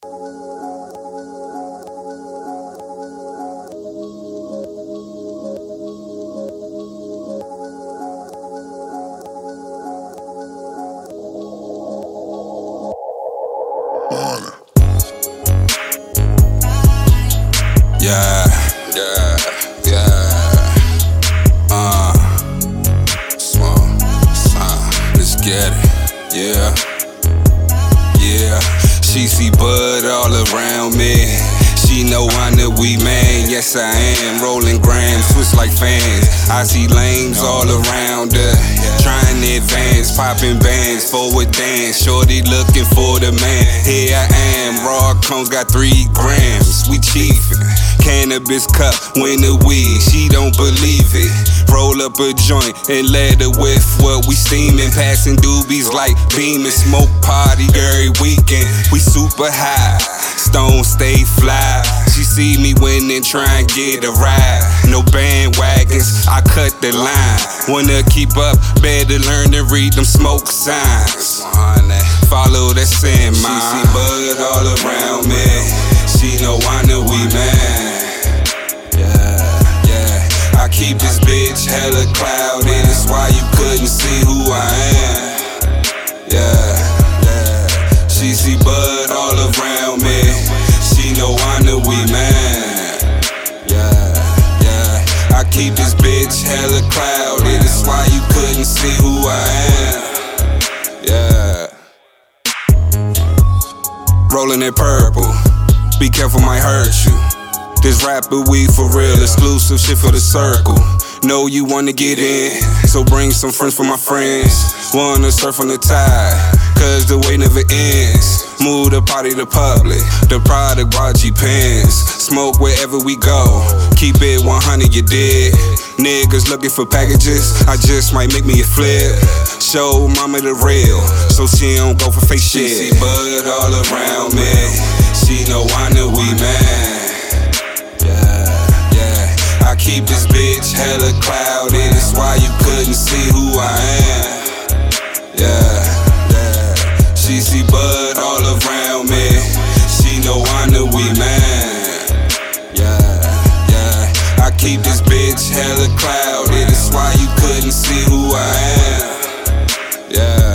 Yeah, yeah, yeah. Uh, let's get it. Yeah, yeah. She see bud around me. She know I'm the weed man. Yes, I am. Rolling grams, switch like fans. I see lanes all around her. Trying to advance, popping bands, forward dance. Shorty looking for the man. Here I am. Raw cones got three grams. We chiefin'. Cannabis cup, when the weed, she don't believe it. Roll up a joint and let her whiff what we steamin'. Passing doobies like beamin', smoke party every weekend. We super high, stone stay fly. She see me winning, try and get a ride. No bandwagons, I cut the line. Wanna keep up, better learn to read them smoke signs. That sand mine. She see bud all around me. She know I know weed man. Yeah, yeah. I keep this bitch hella clouded. That's why you couldn't see who I am. Yeah, yeah. She see bud all around me. She know I know weed man. Yeah, yeah. I keep this bitch hella clouded. That's why you couldn't see who I am. Rolling it purple. Be careful, might hurt you. This rapper weed for real, exclusive shit for the circle. Know you wanna get in, so bring some friends for my friends. Wanna surf on the tide, cause the way never ends. Move the party to public, the product you pants. Smoke wherever we go, keep it 100, you did. Niggas looking for packages, I just might make me a flip. Show mama the real, so she don't go for fake shit. She see bud all around me, she know I know weed man. Yeah, yeah. I keep this bitch hella clouded, that's why you couldn't see who I am. Yeah, yeah. She see bud all around me, she know I know weed man. Yeah, yeah. I keep this bitch hella clouded, that's why you couldn't see who I am. Yeah.